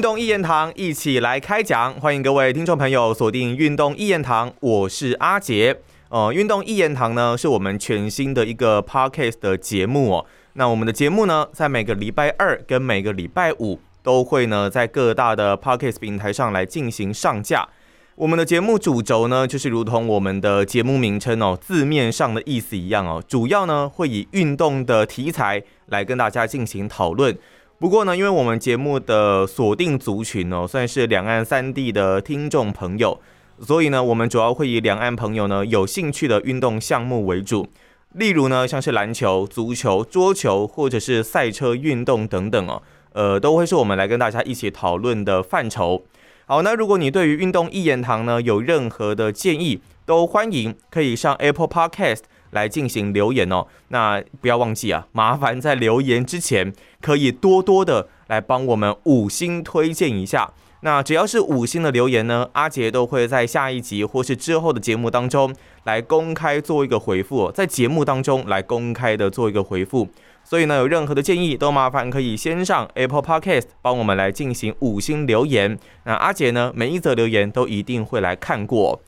运动一言堂一起来开讲，欢迎各位听众朋友锁定运动一言堂，我是阿杰。呃，运动一言堂呢是我们全新的一个 podcast 的节目哦。那我们的节目呢，在每个礼拜二跟每个礼拜五都会呢在各大的 podcast 平台上来进行上架。我们的节目主轴呢，就是如同我们的节目名称哦字面上的意思一样哦，主要呢会以运动的题材来跟大家进行讨论。不过呢，因为我们节目的锁定族群哦，算是两岸三地的听众朋友，所以呢，我们主要会以两岸朋友呢有兴趣的运动项目为主，例如呢，像是篮球、足球、桌球或者是赛车运动等等哦，呃，都会是我们来跟大家一起讨论的范畴。好，那如果你对于运动一言堂呢有任何的建议，都欢迎可以上 Apple Podcast。来进行留言哦，那不要忘记啊，麻烦在留言之前可以多多的来帮我们五星推荐一下。那只要是五星的留言呢，阿杰都会在下一集或是之后的节目当中来公开做一个回复，在节目当中来公开的做一个回复。所以呢，有任何的建议都麻烦可以先上 Apple Podcast 帮我们来进行五星留言。那阿杰呢，每一则留言都一定会来看过。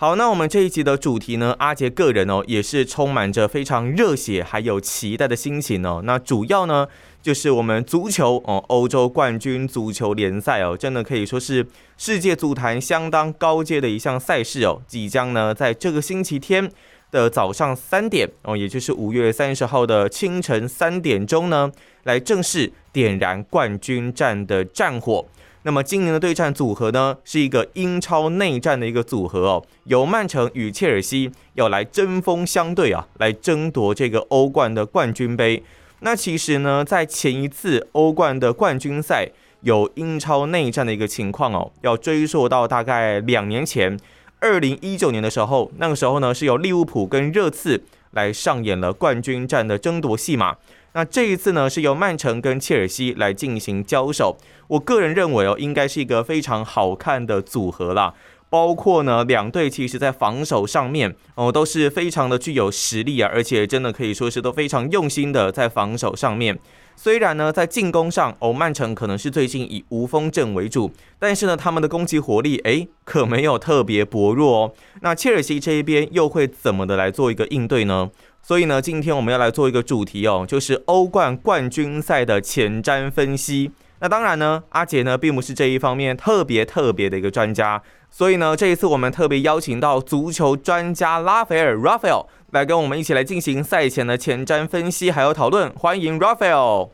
好，那我们这一集的主题呢，阿杰个人哦也是充满着非常热血还有期待的心情哦。那主要呢就是我们足球哦，欧洲冠军足球联赛哦，真的可以说是世界足坛相当高阶的一项赛事哦，即将呢在这个星期天的早上三点哦，也就是五月三十号的清晨三点钟呢，来正式点燃冠军战的战火。那么今年的对战组合呢，是一个英超内战的一个组合哦，由曼城与切尔西要来针锋相对啊，来争夺这个欧冠的冠军杯。那其实呢，在前一次欧冠的冠军赛有英超内战的一个情况哦，要追溯到大概两年前，二零一九年的时候，那个时候呢是由利物浦跟热刺来上演了冠军战的争夺戏码。那这一次呢，是由曼城跟切尔西来进行交手。我个人认为哦，应该是一个非常好看的组合啦。包括呢，两队其实在防守上面哦，都是非常的具有实力啊，而且真的可以说是都非常用心的在防守上面。虽然呢，在进攻上哦，曼城可能是最近以无锋阵为主，但是呢，他们的攻击火力诶，可没有特别薄弱哦。那切尔西这一边又会怎么的来做一个应对呢？所以呢，今天我们要来做一个主题哦，就是欧冠冠军赛的前瞻分析。那当然呢，阿杰呢并不是这一方面特别特别的一个专家，所以呢，这一次我们特别邀请到足球专家拉斐尔 （Raphael） 来跟我们一起来进行赛前的前瞻分析还有讨论。欢迎 Raphael。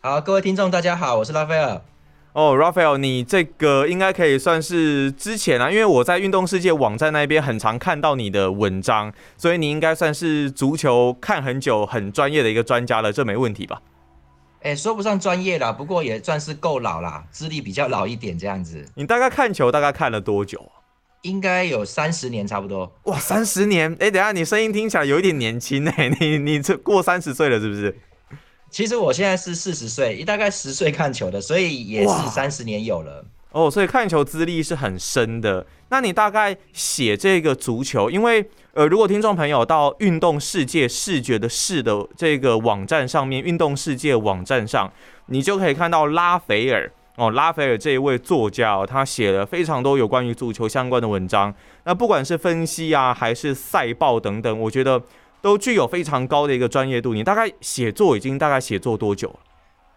好，各位听众，大家好，我是拉斐尔。哦，Raphael，你这个应该可以算是之前啊，因为我在运动世界网站那边很常看到你的文章，所以你应该算是足球看很久、很专业的一个专家了，这没问题吧？哎，说不上专业啦，不过也算是够老啦，资历比较老一点这样子。你大概看球大概看了多久应该有三十年差不多。哇，三十年！哎，等下你声音听起来有一点年轻哎，你你这过三十岁了是不是？其实我现在是四十岁，大概十岁看球的，所以也是三十年有了哦。所以看球资历是很深的。那你大概写这个足球，因为呃，如果听众朋友到运动世界视觉的视的这个网站上面，运动世界网站上，你就可以看到拉斐尔哦，拉斐尔这一位作家哦，他写了非常多有关于足球相关的文章。那不管是分析啊，还是赛报等等，我觉得。都具有非常高的一个专业度。你大概写作已经大概写作多久了？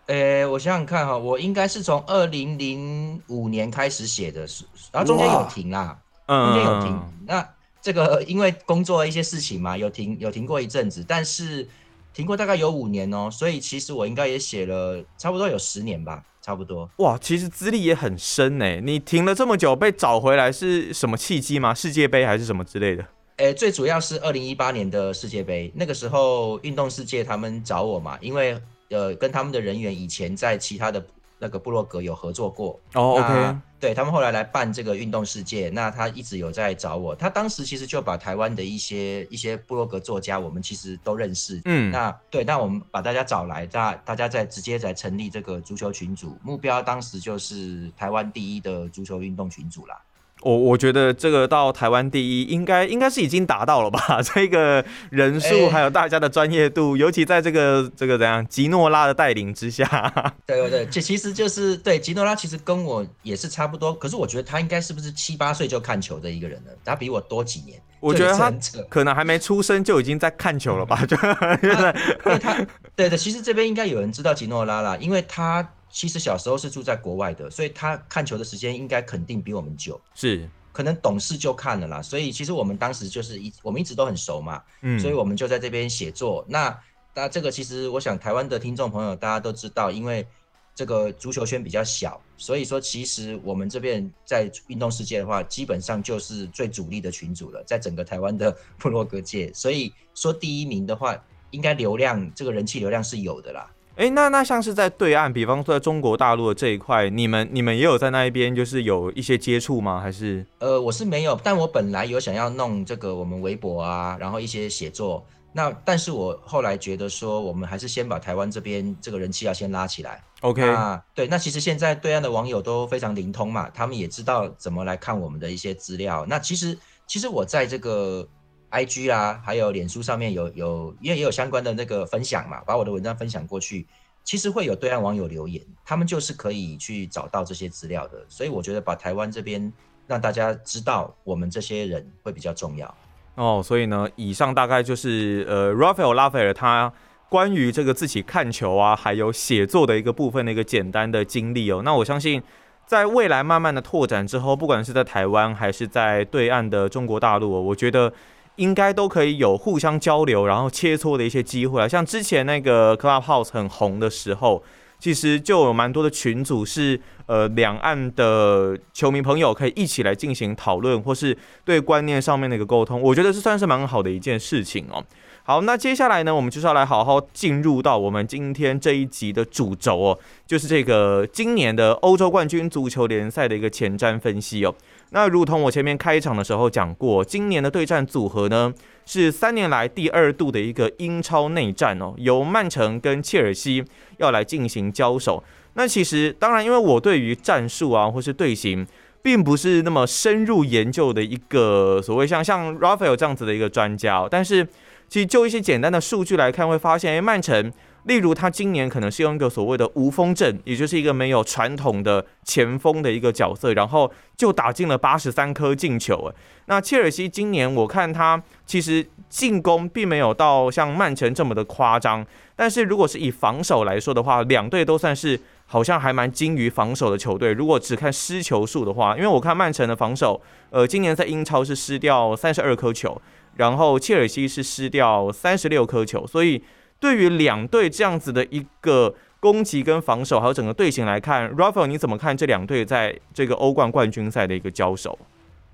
呃，我想想看哈，我应该是从二零零五年开始写的，然后中间有停啦，中间有停。那这个因为工作一些事情嘛，有停有停过一阵子，但是停过大概有五年哦，所以其实我应该也写了差不多有十年吧，差不多。哇，其实资历也很深呢。你停了这么久，被找回来是什么契机吗？世界杯还是什么之类的？诶，最主要是二零一八年的世界杯，那个时候运动世界他们找我嘛，因为呃跟他们的人员以前在其他的那个部落格有合作过哦，OK，对他们后来来办这个运动世界，那他一直有在找我，他当时其实就把台湾的一些一些部落格作家，我们其实都认识，嗯，那对，那我们把大家找来，大大家在直接在成立这个足球群组，目标当时就是台湾第一的足球运动群组啦。我我觉得这个到台湾第一，应该应该是已经达到了吧？这个人数还有大家的专业度，尤其在这个这个怎样吉诺拉的带领之下。对对对，这其实就是对吉诺拉，其实跟我也是差不多。可是我觉得他应该是不是七八岁就看球的一个人呢？他比我多几年。我觉得他可能还没出生就已经在看球了吧？就对他对的，其实这边应该有人知道吉诺拉啦，因为他。其实小时候是住在国外的，所以他看球的时间应该肯定比我们久。是，可能懂事就看了啦。所以其实我们当时就是一，我们一直都很熟嘛。嗯。所以我们就在这边写作。那那这个其实我想台湾的听众朋友大家都知道，因为这个足球圈比较小，所以说其实我们这边在运动世界的话，基本上就是最主力的群组了，在整个台湾的 部落格界。所以说第一名的话，应该流量这个人气流量是有的啦。哎，那那像是在对岸，比方说在中国大陆的这一块，你们你们也有在那一边，就是有一些接触吗？还是？呃，我是没有，但我本来有想要弄这个我们微博啊，然后一些写作。那但是我后来觉得说，我们还是先把台湾这边这个人气要先拉起来。OK，那对，那其实现在对岸的网友都非常灵通嘛，他们也知道怎么来看我们的一些资料。那其实其实我在这个。I G 啦，还有脸书上面有有，因为也有相关的那个分享嘛，把我的文章分享过去，其实会有对岸网友留言，他们就是可以去找到这些资料的，所以我觉得把台湾这边让大家知道我们这些人会比较重要。哦，所以呢，以上大概就是呃，Rafael 拉斐尔他关于这个自己看球啊，还有写作的一个部分的一个简单的经历哦。那我相信，在未来慢慢的拓展之后，不管是在台湾还是在对岸的中国大陆，我觉得。应该都可以有互相交流，然后切磋的一些机会啊。像之前那个 Clubhouse 很红的时候，其实就有蛮多的群组是呃两岸的球迷朋友可以一起来进行讨论，或是对观念上面的一个沟通。我觉得这算是蛮好的一件事情哦。好，那接下来呢，我们就是要来好好进入到我们今天这一集的主轴哦，就是这个今年的欧洲冠军足球联赛的一个前瞻分析哦。那如同我前面开场的时候讲过，今年的对战组合呢是三年来第二度的一个英超内战哦，由曼城跟切尔西要来进行交手。那其实当然，因为我对于战术啊或是队形并不是那么深入研究的一个所谓像像 Rafael 这样子的一个专家，哦但是其实就一些简单的数据来看，会发现，哎，曼城。例如，他今年可能是用一个所谓的无锋阵，也就是一个没有传统的前锋的一个角色，然后就打进了八十三颗进球。那切尔西今年我看他其实进攻并没有到像曼城这么的夸张，但是如果是以防守来说的话，两队都算是好像还蛮精于防守的球队。如果只看失球数的话，因为我看曼城的防守，呃，今年在英超是失掉三十二颗球，然后切尔西是失掉三十六颗球，所以。对于两队这样子的一个攻击跟防守，还有整个队形来看，Rafael 你怎么看这两队在这个欧冠冠军赛的一个交手？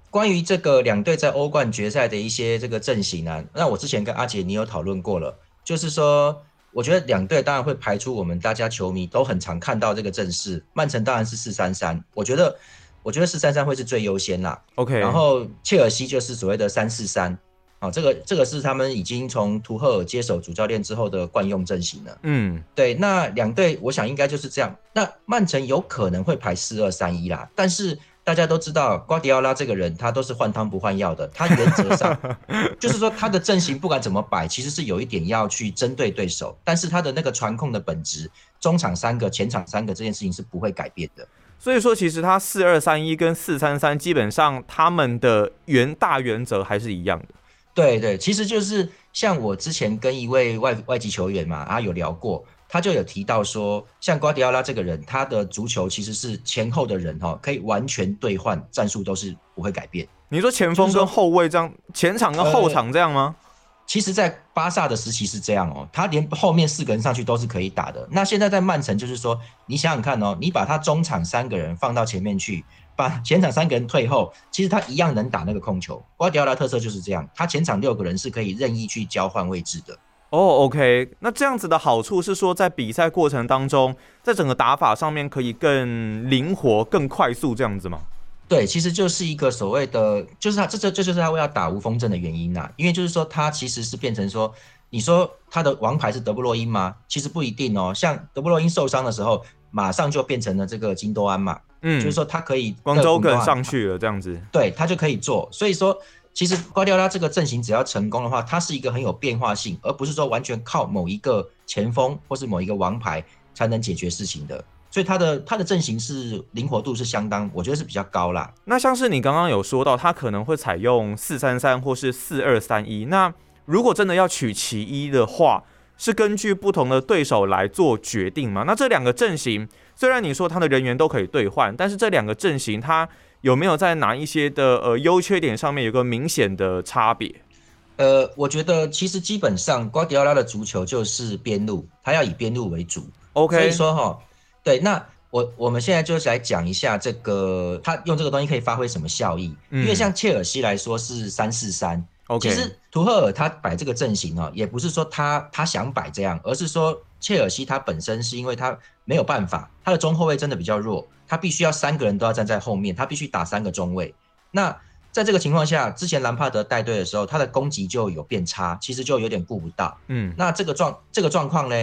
关于这个两队在欧冠决赛的一些这个阵型呢？那我之前跟阿杰你有讨论过了，就是说，我觉得两队当然会排出我们大家球迷都很常看到这个阵势。曼城当然是四三三，我觉得我觉得四三三会是最优先啦。OK，然后切尔西就是所谓的三四三。啊，这个这个是他们已经从图赫尔接手主教练之后的惯用阵型了。嗯，对，那两队我想应该就是这样。那曼城有可能会排四二三一啦，但是大家都知道瓜迪奥拉这个人，他都是换汤不换药的。他原则上 就是说他的阵型不管怎么摆，其实是有一点要去针对对手，但是他的那个传控的本质，中场三个，前场三个这件事情是不会改变的。所以说，其实他四二三一跟四三三基本上他们的原大原则还是一样的。对对，其实就是像我之前跟一位外外籍球员嘛，啊有聊过，他就有提到说，像瓜迪奥拉这个人，他的足球其实是前后的人哈，可以完全兑换战术，都是不会改变。你说前锋跟后卫这样，前场跟后场这样吗？其实，在巴萨的时期是这样哦，他连后面四个人上去都是可以打的。那现在在曼城，就是说，你想想看哦，你把他中场三个人放到前面去。把前场三个人退后，其实他一样能打那个控球。瓜迪奥拉特色就是这样，他前场六个人是可以任意去交换位置的。哦，OK，那这样子的好处是说，在比赛过程当中，在整个打法上面可以更灵活、更快速，这样子吗？对，其实就是一个所谓的，就是他这这这就是他为要打无锋阵的原因呐。因为就是说，他其实是变成说，你说他的王牌是德布洛因吗？其实不一定哦。像德布洛因受伤的时候。马上就变成了这个金多安嘛，嗯，就是说他可以光州跟上去了这样子，对他就可以做。所以说，其实瓜迪奥拉这个阵型只要成功的话，它是一个很有变化性，而不是说完全靠某一个前锋或是某一个王牌才能解决事情的。所以他的他的阵型是灵活度是相当，我觉得是比较高啦。那像是你刚刚有说到，他可能会采用四三三或是四二三一。那如果真的要取其一的话，是根据不同的对手来做决定吗？那这两个阵型，虽然你说他的人员都可以兑换，但是这两个阵型，它有没有在哪一些的呃优缺点上面有个明显的差别？呃，我觉得其实基本上瓜迪奥拉的足球就是边路，他要以边路为主。OK，所以说哈，对，那我我们现在就是来讲一下这个他用这个东西可以发挥什么效益。因为像切尔西来说是三四三。其实图赫尔他摆这个阵型哦，也不是说他他想摆这样，而是说切尔西他本身是因为他没有办法，他的中后卫真的比较弱，他必须要三个人都要站在后面，他必须打三个中卫。那在这个情况下，之前兰帕德带队的时候，他的攻击就有变差，其实就有点顾不到。嗯，那这个状这个状况呢，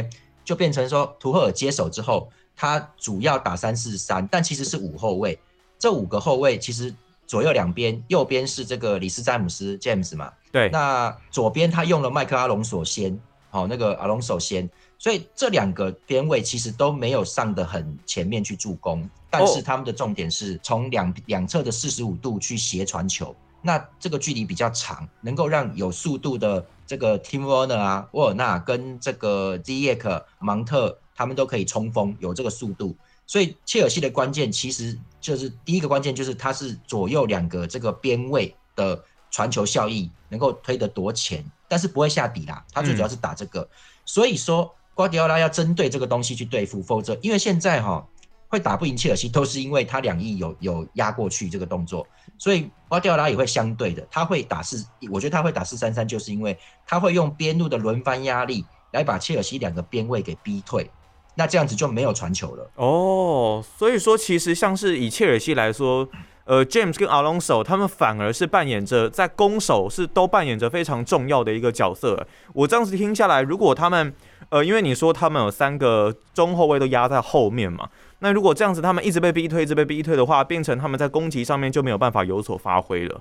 就变成说图赫尔接手之后，他主要打三四三，但其实是五后卫，这五个后卫其实。左右两边，右边是这个里斯詹姆斯 James 嘛？对。那左边他用了麦克阿隆索先，好，那个阿隆索先，所以这两个边位其实都没有上的很前面去助攻，但是他们的重点是从两两侧的四十五度去斜传球，那这个距离比较长，能够让有速度的这个 Tim Warner 啊、沃尔纳跟这个 d i e k 芒特他们都可以冲锋，有这个速度。所以切尔西的关键其实就是第一个关键就是它是左右两个这个边位的传球效益能够推得多前，但是不会下底啦。它最主要是打这个，所以说瓜迪奥拉要针对这个东西去对付，否则因为现在哈会打不赢切尔西，都是因为他两翼有有压过去这个动作，所以瓜迪奥拉也会相对的，他会打四，我觉得他会打四三三，就是因为他会用边路的轮番压力来把切尔西两个边位给逼退。那这样子就没有传球了哦，所以说其实像是以切尔西来说，呃，James 跟 Alonso 他们反而是扮演着在攻守是都扮演着非常重要的一个角色。我这样子听下来，如果他们呃，因为你说他们有三个中后卫都压在后面嘛，那如果这样子他们一直被逼退，一直被逼退的话，变成他们在攻击上面就没有办法有所发挥了。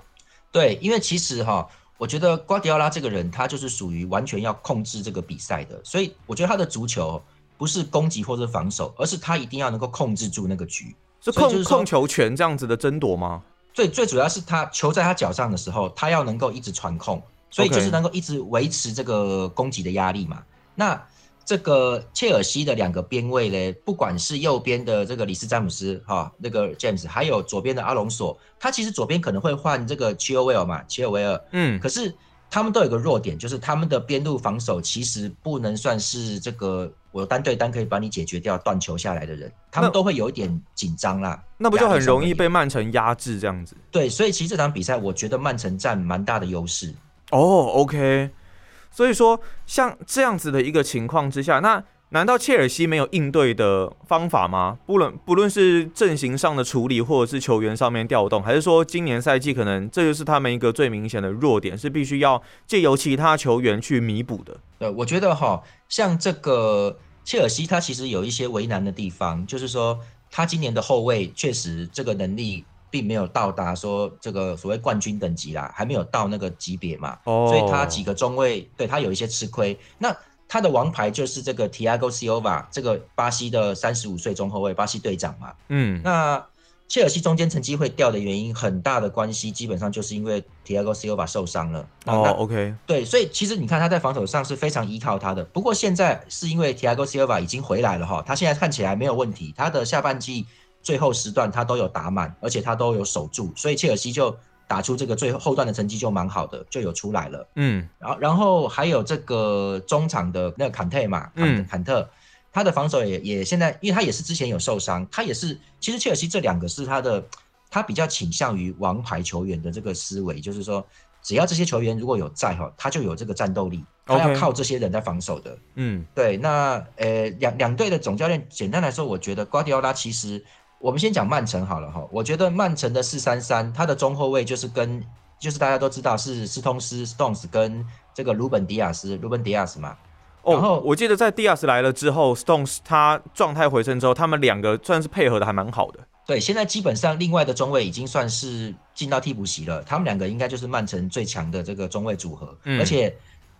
对，因为其实哈，我觉得瓜迪奥拉这个人他就是属于完全要控制这个比赛的，所以我觉得他的足球。不是攻击或者防守，而是他一定要能够控制住那个局，是控控球权这样子的争夺吗？最最主要是他球在他脚上的时候，他要能够一直传控，所以就是能够一直维持这个攻击的压力嘛。那这个切尔西的两个边位呢，不管是右边的这个里斯詹姆斯哈，那个 James，还有左边的阿隆索，他其实左边可能会换这个切尔维尔嘛，切尔维尔，嗯，可是。他们都有个弱点，就是他们的边路防守其实不能算是这个我单对单可以把你解决掉断球下来的人，他们都会有一点紧张啦。那不就很容易被曼城压制这样子？对，所以其实这场比赛我觉得曼城占蛮大的优势。哦，OK，所以说像这样子的一个情况之下，那。难道切尔西没有应对的方法吗？不论不论是阵型上的处理，或者是球员上面调动，还是说今年赛季可能这就是他们一个最明显的弱点，是必须要借由其他球员去弥补的。对，我觉得哈，像这个切尔西，他其实有一些为难的地方，就是说他今年的后卫确实这个能力并没有到达说这个所谓冠军等级啦，还没有到那个级别嘛，所以他几个中卫对他有一些吃亏。那他的王牌就是这个 Tiago Silva，这个巴西的三十五岁中后卫，巴西队长嘛。嗯，那切尔西中间成绩会掉的原因，很大的关系基本上就是因为 Tiago Silva 受伤了。哦，OK，对，所以其实你看他在防守上是非常依靠他的。不过现在是因为 Tiago Silva 已经回来了哈，他现在看起来没有问题，他的下半季最后时段他都有打满，而且他都有守住，所以切尔西就。打出这个最后段的成绩就蛮好的，就有出来了。嗯，然后然后还有这个中场的那个坎特嘛，坎坎特，他的防守也也现在，因为他也是之前有受伤，他也是其实切尔西这两个是他的，他比较倾向于王牌球员的这个思维，就是说只要这些球员如果有在哈，他就有这个战斗力，他要靠这些人在防守的。嗯，对，那呃两两队的总教练，简单来说，我觉得瓜迪奥拉其实。我们先讲曼城好了哈，我觉得曼城的四三三，他的中后卫就是跟就是大家都知道是斯通斯 Stones 跟这个鲁本迪亚斯鲁本迪亚斯嘛。然后我记得在 Diaz 来了之后，Stones 他状态回升之后，他们两个算是配合的还蛮好的。对，现在基本上另外的中卫已经算是进到替补席了，他们两个应该就是曼城最强的这个中卫组合，而且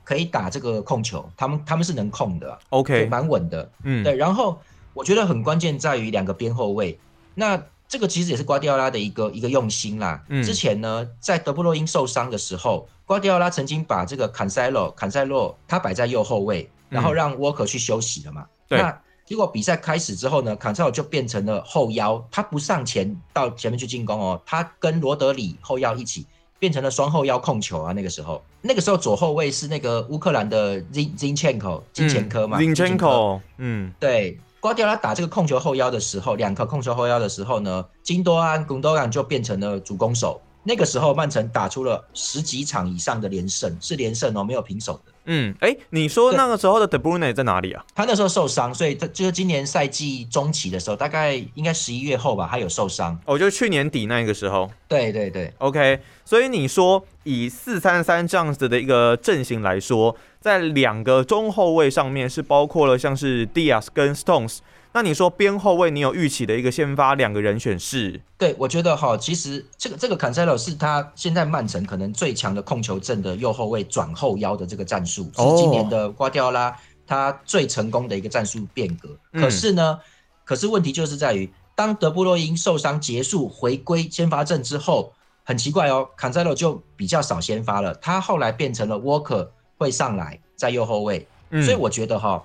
可以打这个控球，他们他们是能控的，OK，蛮稳的。嗯，对。然后我觉得很关键在于两个边后卫，那这个其实也是瓜迪奥拉的一个一个用心啦。嗯之前呢，在德布洛因受伤的时候。瓜迪奥拉曾经把这个坎塞洛，坎塞洛他摆在右后卫，然后让沃克去休息了嘛？对。那结果比赛开始之后呢，坎塞洛就变成了后腰，他不上前到前面去进攻哦，他跟罗德里后腰一起变成了双后腰控球啊。那个时候，那个时候左后卫是那个乌克兰的 Zin Zinchenko 金钱科嘛？Zinchenko，嗯，对。瓜迪拉打这个控球后腰的时候，两颗控球后腰的时候呢，金多安、贡多安就变成了主攻手。那个时候，曼城打出了十几场以上的连胜，是连胜哦，没有平手的。嗯，哎，你说那个时候的 De Bruyne 在哪里啊？他那时候受伤，所以他就是今年赛季中期的时候，大概应该十一月后吧，他有受伤。哦，就是去年底那个时候。对对对，OK。所以你说以四三三这样子的一个阵型来说，在两个中后卫上面是包括了像是 Diaz 跟 Stones。那你说边后卫，你有预期的一个先发两个人选是？对，我觉得哈，其实这个这个坎塞洛是他现在曼城可能最强的控球阵的右后卫转后腰的这个战术，是今年的瓜迪奥拉他最成功的一个战术变革。可是呢，可是问题就是在于，当德布洛因受伤结束回归先发阵之后，很奇怪哦，坎塞洛就比较少先发了，他后来变成了沃克会上来在右后卫，所以我觉得哈。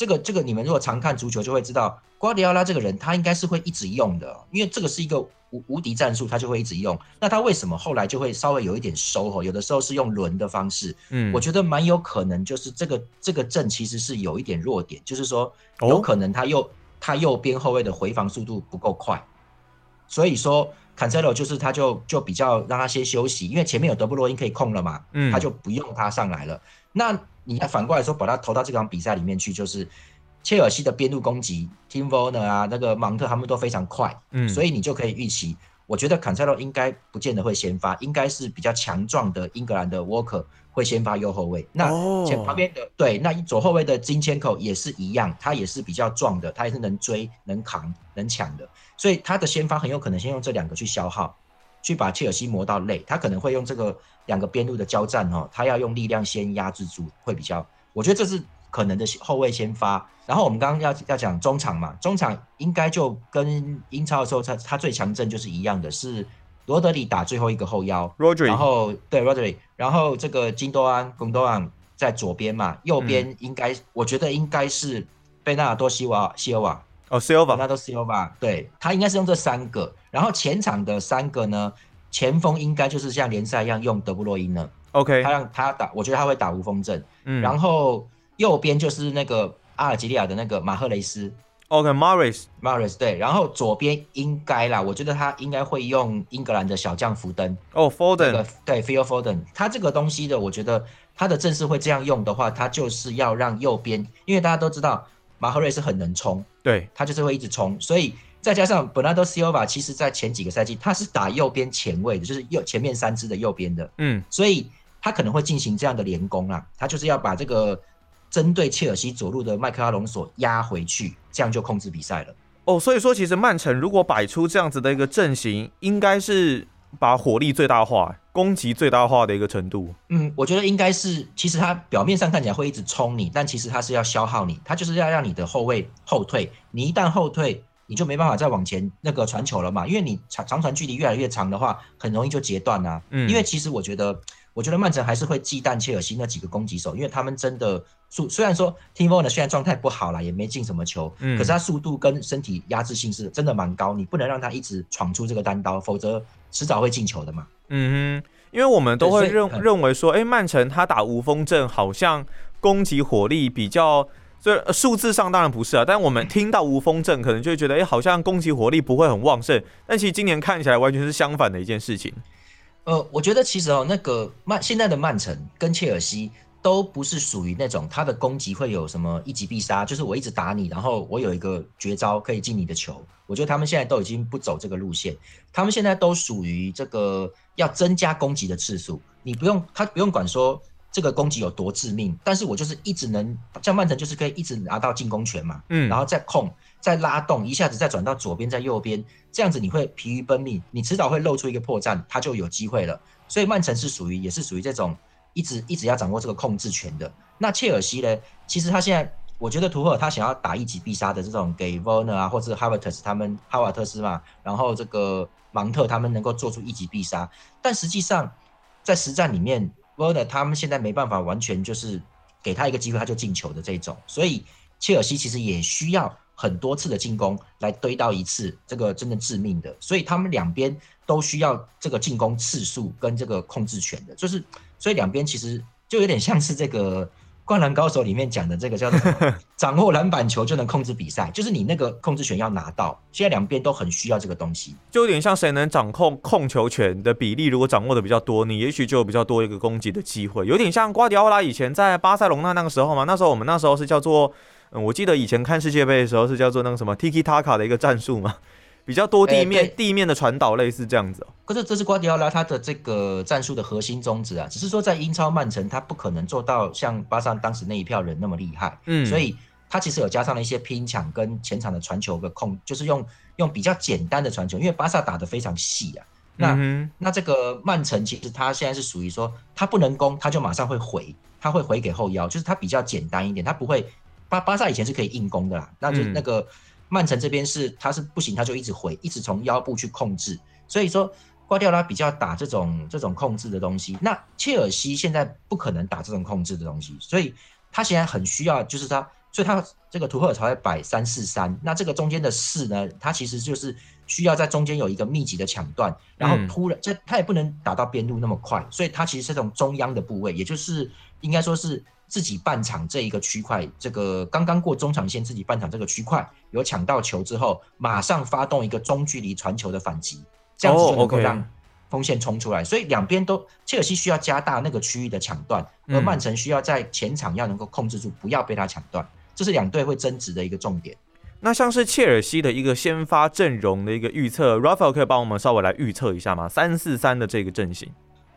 这个这个，你们如果常看足球就会知道，瓜迪奥拉这个人他应该是会一直用的，因为这个是一个无无敌战术，他就会一直用。那他为什么后来就会稍微有一点收吼？有的时候是用轮的方式，嗯，我觉得蛮有可能就是这个这个阵其实是有一点弱点，就是说有可能他右他右边后卫的回防速度不够快，所以说坎塞洛就是他就就比较让他先休息，因为前面有德布罗因可以控了嘛，嗯，他就不用他上来了。那你要反过来说，把他投到这场比赛里面去，就是切尔西的边路攻击，Tim Werner 啊，那个芒特他们都非常快，嗯，所以你就可以预期，我觉得坎塞洛应该不见得会先发，应该是比较强壮的英格兰的 Walker 会先发右后卫。那前旁边的对，那左后卫的金千口也是一样，他也是比较壮的，他也是能追、能扛、能抢的，所以他的先发很有可能先用这两个去消耗。去把切尔西磨到累，他可能会用这个两个边路的交战哦，他要用力量先压制住，会比较，我觉得这是可能的后卫先发。然后我们刚刚要要讲中场嘛，中场应该就跟英超的时候他他最强阵就是一样的，是罗德里打最后一个后腰，Rodri，然后对 Rodri，然后这个金多安、贡多安在左边嘛，右边应该我觉得应该是贝纳尔多西瓦西尔瓦。哦，Silva，那都 Silva，对他应该是用这三个，然后前场的三个呢，前锋应该就是像联赛一样用德布洛因了。OK，他让他打，我觉得他会打无锋阵。嗯，然后右边就是那个阿尔及利亚的那个马赫雷斯。OK，Morris，Morris，对，然后左边应该啦，我觉得他应该会用英格兰的小将福登。哦，Foden，对，Phil Foden，他这个东西的，我觉得他的阵势会这样用的话，他就是要让右边，因为大家都知道。马赫瑞是很能冲，对他就是会一直冲，所以再加上本拉多西欧瓦，其实在前几个赛季他是打右边前卫的，就是右前面三支的右边的，嗯，所以他可能会进行这样的连攻啊，他就是要把这个针对切尔西左路的麦克阿隆索压回去，这样就控制比赛了。哦，所以说其实曼城如果摆出这样子的一个阵型，应该是。把火力最大化、攻击最大化的一个程度。嗯，我觉得应该是，其实他表面上看起来会一直冲你，但其实他是要消耗你，他就是要让你的后卫后退。你一旦后退，你就没办法再往前那个传球了嘛，因为你长长传距离越来越长的话，很容易就截断啊。嗯，因为其实我觉得。我觉得曼城还是会忌惮切尔西那几个攻击手，因为他们真的速虽然说 t i m o 呢现在状态不好了，也没进什么球，嗯，可是他速度跟身体压制性是真的蛮高，你不能让他一直闯出这个单刀，否则迟早会进球的嘛。嗯哼，因为我们都会认认为说，哎，曼城他打无锋阵好像攻击火力比较，这数字上当然不是啊，但我们听到无锋阵可能就会觉得，哎，好像攻击火力不会很旺盛，但其实今年看起来完全是相反的一件事情。呃，我觉得其实哦，那个曼现在的曼城跟切尔西都不是属于那种他的攻击会有什么一击必杀，就是我一直打你，然后我有一个绝招可以进你的球。我觉得他们现在都已经不走这个路线，他们现在都属于这个要增加攻击的次数。你不用他不用管说这个攻击有多致命，但是我就是一直能像曼城就是可以一直拿到进攻权嘛，嗯，然后再控再拉动，一下子再转到左边再右边，这样子你会疲于奔命，你迟早会露出一个破绽，他就有机会了。所以曼城是属于也是属于这种一直一直要掌握这个控制权的。那切尔西呢？其实他现在我觉得图赫尔他想要打一击必杀的这种给 v 沃 n 啊，或者哈瓦特斯他们哈瓦特斯嘛，然后这个芒特他们能够做出一击必杀，但实际上在实战里面。沃德他们现在没办法完全就是给他一个机会他就进球的这种，所以切尔西其实也需要很多次的进攻来堆到一次这个真的致命的，所以他们两边都需要这个进攻次数跟这个控制权的，就是所以两边其实就有点像是这个。灌篮高手里面讲的这个叫做 掌握篮板球就能控制比赛，就是你那个控制权要拿到。现在两边都很需要这个东西，就有点像谁能掌控控球权的比例，如果掌握的比较多，你也许就有比较多一个攻击的机会。有点像瓜迪奥拉以前在巴塞隆那那个时候嘛，那时候我们那时候是叫做，嗯，我记得以前看世界杯的时候是叫做那个什么 Tiki Taka 的一个战术嘛。比较多地面地面的传导类似这样子，可是这是瓜迪奥拉他的这个战术的核心宗旨啊，只是说在英超曼城他不可能做到像巴萨当时那一票人那么厉害，嗯，所以他其实有加上了一些拼抢跟前场的传球的控，就是用用比较简单的传球，因为巴萨打的非常细啊，那那这个曼城其实他现在是属于说他不能攻他就马上会回，他会回给后腰，就是他比较简单一点，他不会巴巴萨以前是可以硬攻的啦，那就那个。曼城这边是他是不行，他就一直回，一直从腰部去控制。所以说瓜迪奥拉比较打这种这种控制的东西。那切尔西现在不可能打这种控制的东西，所以他现在很需要，就是他，所以他这个图赫尔才会摆三四三。那这个中间的四呢，他其实就是需要在中间有一个密集的抢断，然后突然这他也不能打到边路那么快，所以他其实是从中央的部位，也就是应该说是。自己半场这一个区块，这个刚刚过中场线，自己半场这个区块有抢到球之后，马上发动一个中距离传球的反击，这样子就能够让锋线冲出来。所以两边都，切尔西需要加大那个区域的抢断，而曼城需要在前场要能够控制住，不要被他抢断。这是两队会争执的一个重点。那像是切尔西的一个先发阵容的一个预测，Rafael 可以帮我们稍微来预测一下吗？三四三的这个阵型。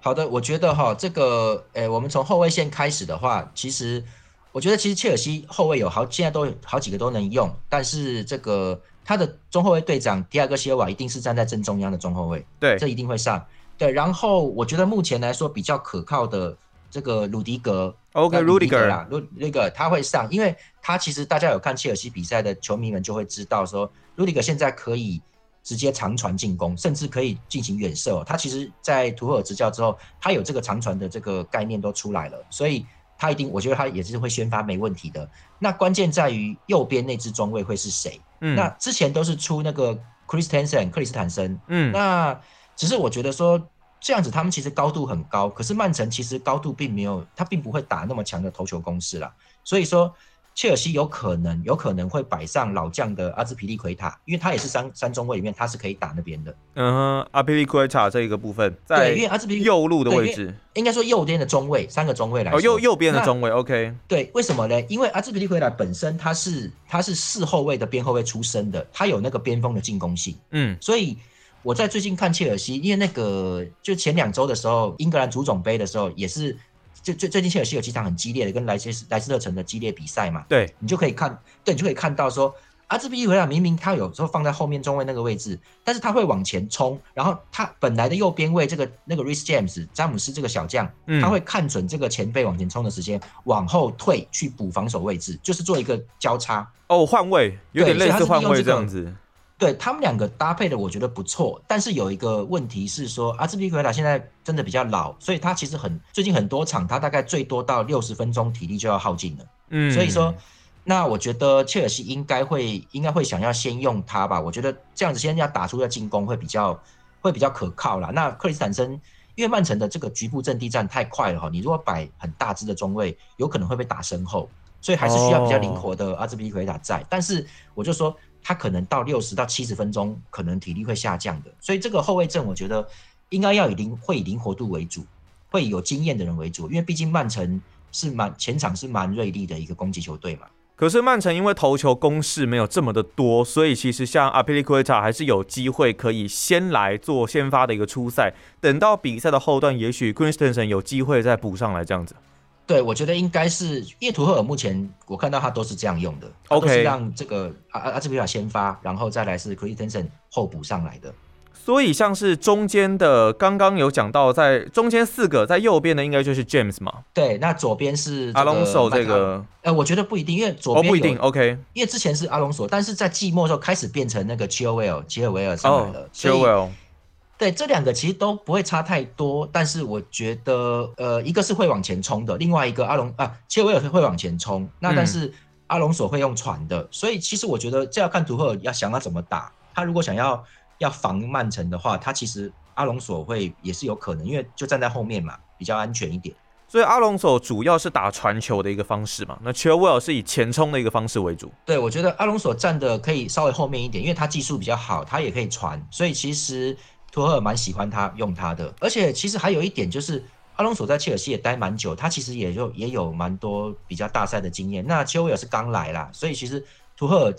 好的，我觉得哈，这个，诶，我们从后卫线开始的话，其实，我觉得其实切尔西后卫有好，现在都好几个都能用，但是这个他的中后卫队长迪亚哥西尔瓦一定是站在正中央的中后卫，对，这一定会上，对，然后我觉得目前来说比较可靠的这个鲁迪格，OK，鲁迪格啦，鲁那个他会上，因为他其实大家有看切尔西比赛的球迷们就会知道说，鲁迪格现在可以。直接长传进攻，甚至可以进行远射。他其实，在图赫尔执教之后，他有这个长传的这个概念都出来了，所以他一定，我觉得他也是会宣发没问题的。那关键在于右边那支中卫会是谁？嗯，那之前都是出那个 Christensen 克里斯坦森，嗯，那只是我觉得说这样子，他们其实高度很高，可是曼城其实高度并没有，他并不会打那么强的头球攻势啦，所以说。切尔西有可能有可能会摆上老将的阿兹皮利奎塔，因为他也是三三中卫里面，他是可以打那边的。嗯哼，阿皮利奎塔这一个部分，在因为阿兹皮右路的位置，应该说右边的中卫，三个中卫来。哦，右右边的中卫，OK。对，为什么呢？因为阿兹皮利奎塔本身他是他是四后卫的边后卫出身的，他有那个边锋的进攻性。嗯，所以我在最近看切尔西，因为那个就前两周的时候，英格兰足总杯的时候也是。就最最近切尔西有几场很激烈的跟莱斯莱斯特城的激烈比赛嘛？对，你就可以看，对，你就可以看到说，阿兹比利奎塔明明他有时候放在后面中卫那个位置，但是他会往前冲，然后他本来的右边位这个那个 Rich James 詹姆斯这个小将，他会看准这个前辈往前冲的时间，往后退去补防守位置，就是做一个交叉哦，换位，有点类似换位这样子。对他们两个搭配的，我觉得不错。但是有一个问题是说，阿兹皮奎塔现在真的比较老，所以他其实很最近很多场，他大概最多到六十分钟体力就要耗尽了。嗯，所以说，那我觉得切尔西应该会应该会想要先用他吧。我觉得这样子先要打出要进攻会比较会比较可靠啦。那克里斯坦森，因为曼城的这个局部阵地战太快了哈，你如果摆很大只的中卫，有可能会被打身后，所以还是需要比较灵活的阿兹皮奎塔在。但是我就说。他可能到六十到七十分钟，可能体力会下降的，所以这个后卫阵，我觉得应该要以灵会以灵活度为主，会有经验的人为主，因为毕竟曼城是蛮前场是蛮锐利的一个攻击球队嘛。可是曼城因为头球攻势没有这么的多，所以其实像阿皮利奎塔还是有机会可以先来做先发的一个初赛，等到比赛的后段，也许 Christensen 有机会再补上来这样子。对，我觉得应该是因为图赫尔目前我看到他都是这样用的，OK，是让这个阿阿阿兹皮亚先发，然后再来是 Christensen 后补上来的。所以像是中间的，刚刚有讲到，在中间四个，在右边的应该就是 James 嘛？对，那左边是阿隆索这个。呃，我觉得不一定，因为左边不一定 OK，因为之前是阿隆索，但是在季末的时候开始变成那个 c h i l w e l l 吉尔维尔上来了。c h i l w e l l 对，这两个其实都不会差太多，但是我觉得，呃，一个是会往前冲的，另外一个阿隆啊，切维尔会往前冲，那但是阿隆索会用传的，所以其实我觉得这要看图赫尔要想要怎么打，他如果想要。要防曼城的话，他其实阿隆索会也是有可能，因为就站在后面嘛，比较安全一点。所以阿隆索主要是打传球的一个方式嘛，那切尔维尔是以前冲的一个方式为主。对，我觉得阿隆索站的可以稍微后面一点，因为他技术比较好，他也可以传，所以其实托赫尔蛮喜欢他用他的。而且其实还有一点就是，阿隆索在切尔西也待蛮久，他其实也就也有蛮多比较大赛的经验。那切尔维尔是刚来啦，所以其实图赫尔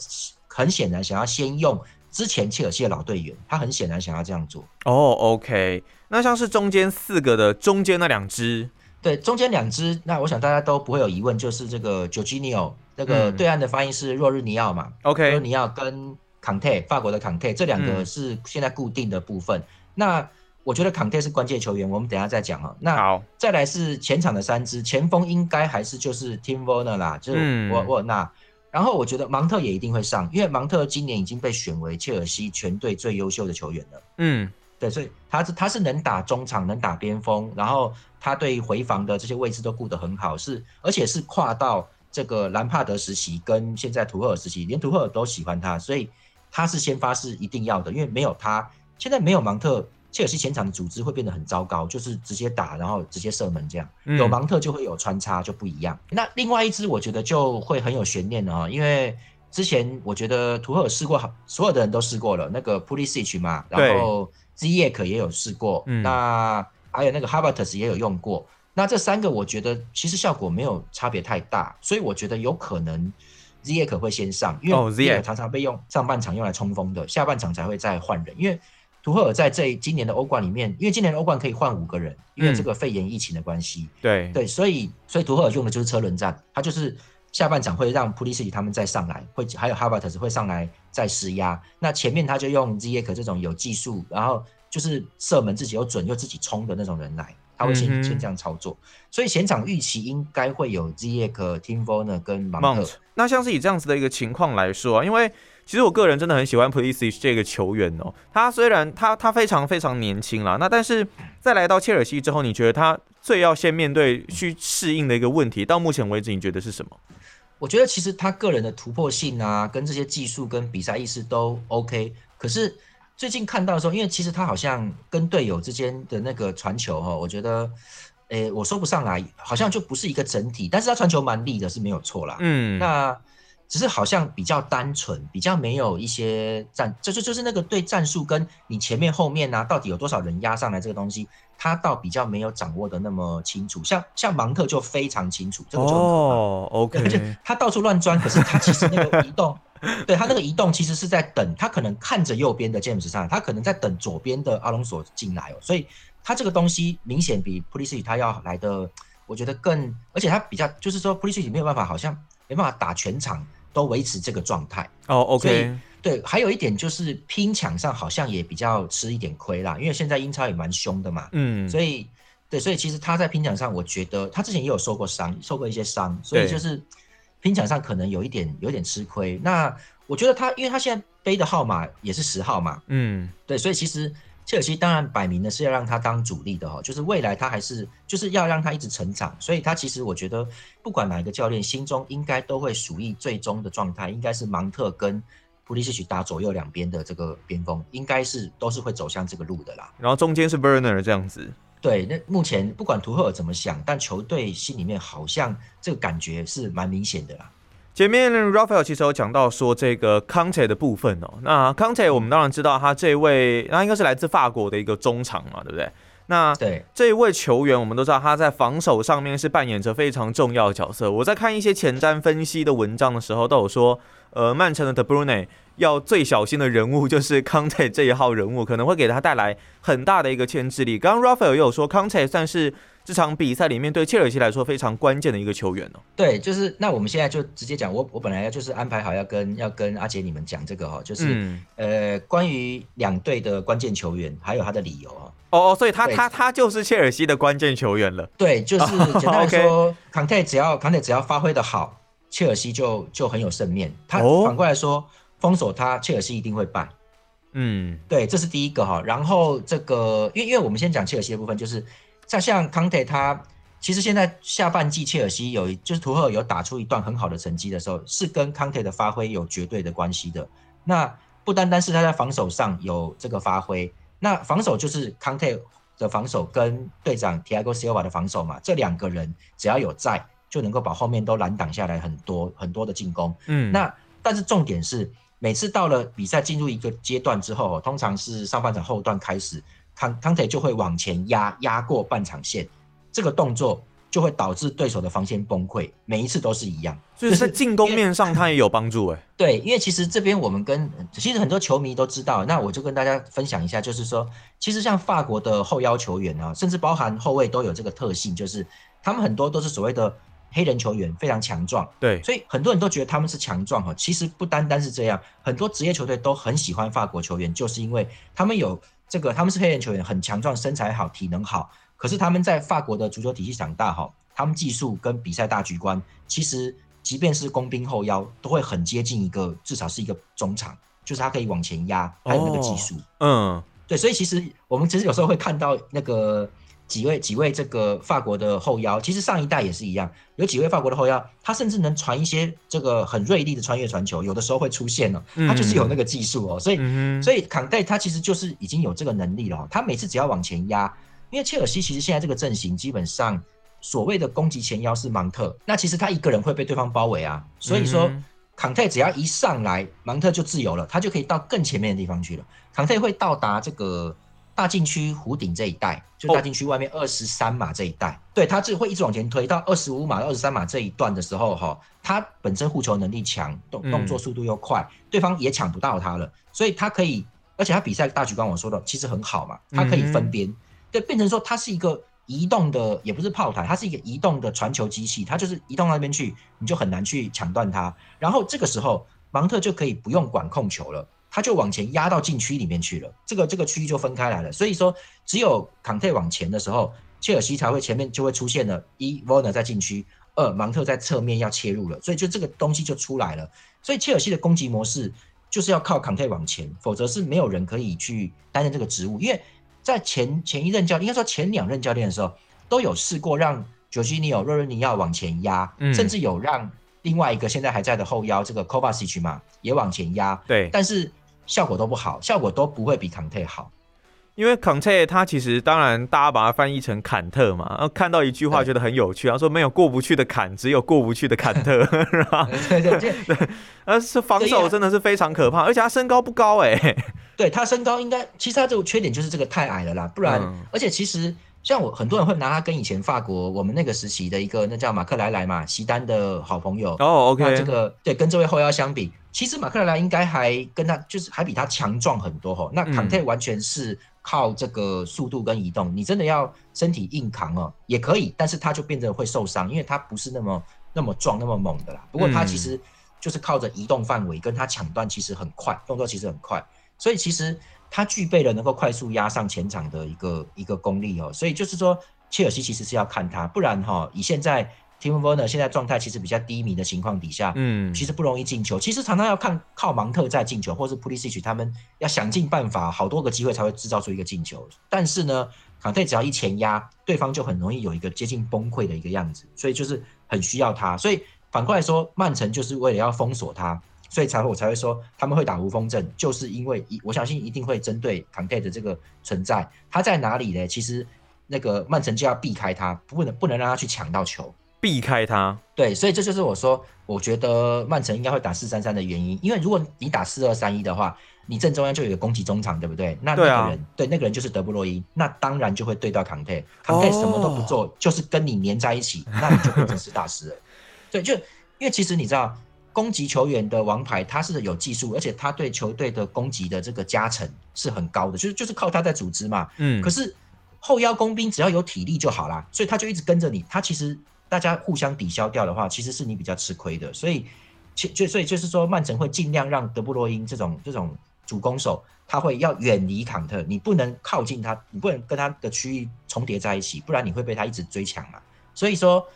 很显然想要先用。之前切尔西的老队员，他很显然想要这样做。哦，OK，那像是中间四个的中间那两只，对，中间两只，那我想大家都不会有疑问，就是这个 Jorginho，那个对岸的发音是若日尼奥嘛？OK，若日尼奥跟康泰，法国的康泰，这两个是现在固定的部分。那我觉得康泰是关键球员，我们等下再讲哈。那好，再来是前场的三支前锋，应该还是就是 Tim Werner 啦，就是沃沃纳。然后我觉得芒特也一定会上，因为芒特今年已经被选为切尔西全队最优秀的球员了。嗯，对，所以他是他是能打中场，能打边锋，然后他对回防的这些位置都顾得很好，是而且是跨到这个兰帕德时期跟现在图赫尔时期，连图赫尔都喜欢他，所以他是先发是一定要的，因为没有他，现在没有芒特。切尔西前场的组织会变得很糟糕，就是直接打，然后直接射门这样。有芒特就会有穿插，就不一样。那另外一支我觉得就会很有悬念了，因为之前我觉得图赫尔试过，好所有的人都试过了，那个 Pulisic 嘛，然后 z i e k 也有试过，那还有那个 Habitus 也有用过。那这三个我觉得其实效果没有差别太大，所以我觉得有可能 z i e k 会先上，因为 z i e k 常常被用上半场用来冲锋的，下半场才会再换人，因为。图赫尔在这今年的欧冠里面，因为今年的欧冠可以换五个人，因为这个肺炎疫情的关系。对对，所以所以图赫尔用的就是车轮战，他就是下半场会让普利斯基他们再上来，会还有哈巴特斯会上来再施压。那前面他就用 z e k 这种有技术，然后就是射门自己又准又自己冲的那种人来，他会先先这样操作。所以前场预期应该会有 z 耶克、Tim Werner 跟芒特。那像是以这样子的一个情况来说啊，因为。其实我个人真的很喜欢 p l i s i c 这个球员哦。他虽然他他非常非常年轻啦，那但是在来到切尔西之后，你觉得他最要先面对去适应的一个问题，到目前为止你觉得是什么？我觉得其实他个人的突破性啊，跟这些技术跟比赛意识都 OK。可是最近看到的时候，因为其实他好像跟队友之间的那个传球哈，我觉得，诶，我说不上来，好像就不是一个整体。但是他传球蛮力的，是没有错啦。嗯，那。只是好像比较单纯，比较没有一些战，就就就是那个对战术跟你前面后面啊，到底有多少人压上来这个东西，他倒比较没有掌握的那么清楚。像像芒特就非常清楚，这个就哦，OK，他到处乱钻，可是他其实那个移动，对他那个移动其实是在等，他可能看着右边的 James 上，他可能在等左边的阿隆索进来哦，所以他这个东西明显比普利西他要来的，我觉得更，而且他比较就是说普利西没有办法，好像没办法打全场。都维持这个状态哦，OK，对，还有一点就是拼抢上好像也比较吃一点亏啦，因为现在英超也蛮凶的嘛，嗯，所以对，所以其实他在拼抢上，我觉得他之前也有受过伤，受过一些伤，所以就是拼抢上可能有一点有点吃亏。那我觉得他，因为他现在背的号码也是十号嘛，嗯，对，所以其实。切尔西当然摆明的是要让他当主力的哦，就是未来他还是就是要让他一直成长，所以他其实我觉得不管哪一个教练心中应该都会属意最终的状态，应该是芒特跟普利西奇打左右两边的这个边锋，应该是都是会走向这个路的啦。然后中间是 Burner 这样子。对，那目前不管图赫尔怎么想，但球队心里面好像这个感觉是蛮明显的啦。前面 Raphael 其实有讲到说这个 Conte 的部分哦，那 Conte 我们当然知道他这位，那应该是来自法国的一个中场嘛，对不对？那对这一位球员，我们都知道他在防守上面是扮演着非常重要的角色。我在看一些前瞻分析的文章的时候，都有说，呃，曼城的 De Bruyne 要最小心的人物就是康泰这一号人物，可能会给他带来很大的一个牵制力。刚刚 Rafael 也有说，康泰算是。这场比赛里面对切尔西来说非常关键的一个球员哦。对，就是那我们现在就直接讲，我我本来要就是安排好要跟要跟阿杰你们讲这个哈，就是呃关于两队的关键球员还有他的理由哦。哦哦，所以他他他就是切尔西的关键球员了。对，就是 简单来说，康泰只要康泰只要发挥的好，切尔西就就很有胜面。他反过来说，封锁他，切尔西一定会败。嗯，对，这是第一个哈。然后这个，因为因为我们先讲切尔西的部分，就是。像像康泰他其实现在下半季切尔西有就是图赫有打出一段很好的成绩的时候，是跟康泰的发挥有绝对的关系的。那不单单是他在防守上有这个发挥，那防守就是康泰的防守跟队长 Tiago Silva 的防守嘛，这两个人只要有在，就能够把后面都拦挡下来很多很多的进攻。嗯，那但是重点是每次到了比赛进入一个阶段之后，通常是上半场后段开始。康康泰就会往前压，压过半场线，这个动作就会导致对手的防线崩溃。每一次都是一样，所以在进攻面上，他也有帮助。哎，对，因为其实这边我们跟其实很多球迷都知道，那我就跟大家分享一下，就是说，其实像法国的后腰球员啊，甚至包含后卫都有这个特性，就是他们很多都是所谓的黑人球员，非常强壮。对，所以很多人都觉得他们是强壮哈，其实不单单是这样，很多职业球队都很喜欢法国球员，就是因为他们有。这个他们是黑人球员，很强壮，身材好，体能好。可是他们在法国的足球体系长大，哈，他们技术跟比赛大局观，其实即便是攻兵后腰，都会很接近一个，至少是一个中场，就是他可以往前压，还有那个技术。嗯，对，所以其实我们其实有时候会看到那个。几位几位这个法国的后腰，其实上一代也是一样，有几位法国的后腰，他甚至能传一些这个很锐利的穿越传球，有的时候会出现了，他就是有那个技术哦，所以所以坎戴他其实就是已经有这个能力了，他每次只要往前压，因为切尔西其实现在这个阵型基本上所谓的攻击前腰是芒特，那其实他一个人会被对方包围啊，所以说坎泰只要一上来，芒特就自由了，他就可以到更前面的地方去了，坎泰会到达这个。大禁区弧顶这一带，就大禁区外面二十三码这一带，对他这会一直往前推到二十五码、二十三码这一段的时候，哈，他本身护球能力强，动动作速度又快，对方也抢不到他了，所以他可以，而且他比赛大局观我说的其实很好嘛，他可以分边，对，变成说他是一个移动的，也不是炮台，它是一个移动的传球机器，它就是移动到那边去，你就很难去抢断它，然后这个时候芒特就可以不用管控球了。他就往前压到禁区里面去了，这个这个区域就分开来了。所以说，只有康泰往前的时候，切尔西才会前面就会出现了一 v o n e r 在禁区，二芒特在侧面要切入了，所以就这个东西就出来了。所以切尔西的攻击模式就是要靠康泰往前，否则是没有人可以去担任这个职务。因为在前前一任教，应该说前两任教练的时候，都有试过让久基尼奥、若瑞尼奥往前压，甚至有让另外一个现在还在的后腰这个 Kovacic 嘛也往前压。对，但是。效果都不好，效果都不会比坎特好，因为坎特他其实当然大家把它翻译成坎特嘛，然后看到一句话觉得很有趣，他说没有过不去的坎，只有过不去的坎特，是吧？对对对，而 是防守真的是非常可怕，而且他身高不高哎，对他身高应该其实他这个缺点就是这个太矮了啦，不然而且其实。像我很多人会拿他跟以前法国我们那个时期的一个那叫马克莱莱嘛，席丹的好朋友哦，OK，那这个对跟这位后腰相比，其实马克莱莱应该还跟他就是还比他强壮很多哈。那坎特完全是靠这个速度跟移动，你真的要身体硬扛哦也可以，但是他就变得会受伤，因为他不是那么那么壮那么猛的啦。不过他其实就是靠着移动范围跟他抢断，其实很快，动作其实很快，所以其实。他具备了能够快速压上前场的一个一个功力哦，所以就是说，切尔西其实是要看他，不然哈，以现在 Tim Werner 现在状态其实比较低迷的情况底下，嗯，其实不容易进球。其实常常要看靠芒特在进球，或是 Pulisic 他们要想尽办法，好多个机会才会制造出一个进球。但是呢，坎特只要一前压，对方就很容易有一个接近崩溃的一个样子，所以就是很需要他。所以反过来说，曼城就是为了要封锁他。所以才会我才会说他们会打无风阵，就是因为一我相信一定会针对坎泰的这个存在，他在哪里呢？其实那个曼城就要避开他，不能不能让他去抢到球，避开他。对，所以这就是我说，我觉得曼城应该会打四三三的原因，因为如果你打四二三一的话，你正中央就有个攻击中场，对不对？那那个人对那个人就是德布洛伊，那当然就会对到康泰，康泰什么都不做，就是跟你黏在一起，那你就变成是大师了。对，就因为其实你知道。攻击球员的王牌，他是有技术，而且他对球队的攻击的这个加成是很高的，就是就是靠他在组织嘛。嗯。可是后腰工兵只要有体力就好啦，所以他就一直跟着你。他其实大家互相抵消掉的话，其实是你比较吃亏的。所以，就所以就是说，曼城会尽量让德布罗因这种这种主攻手，他会要远离坎特，你不能靠近他，你不能跟他的区域重叠在一起，不然你会被他一直追抢嘛。所以说。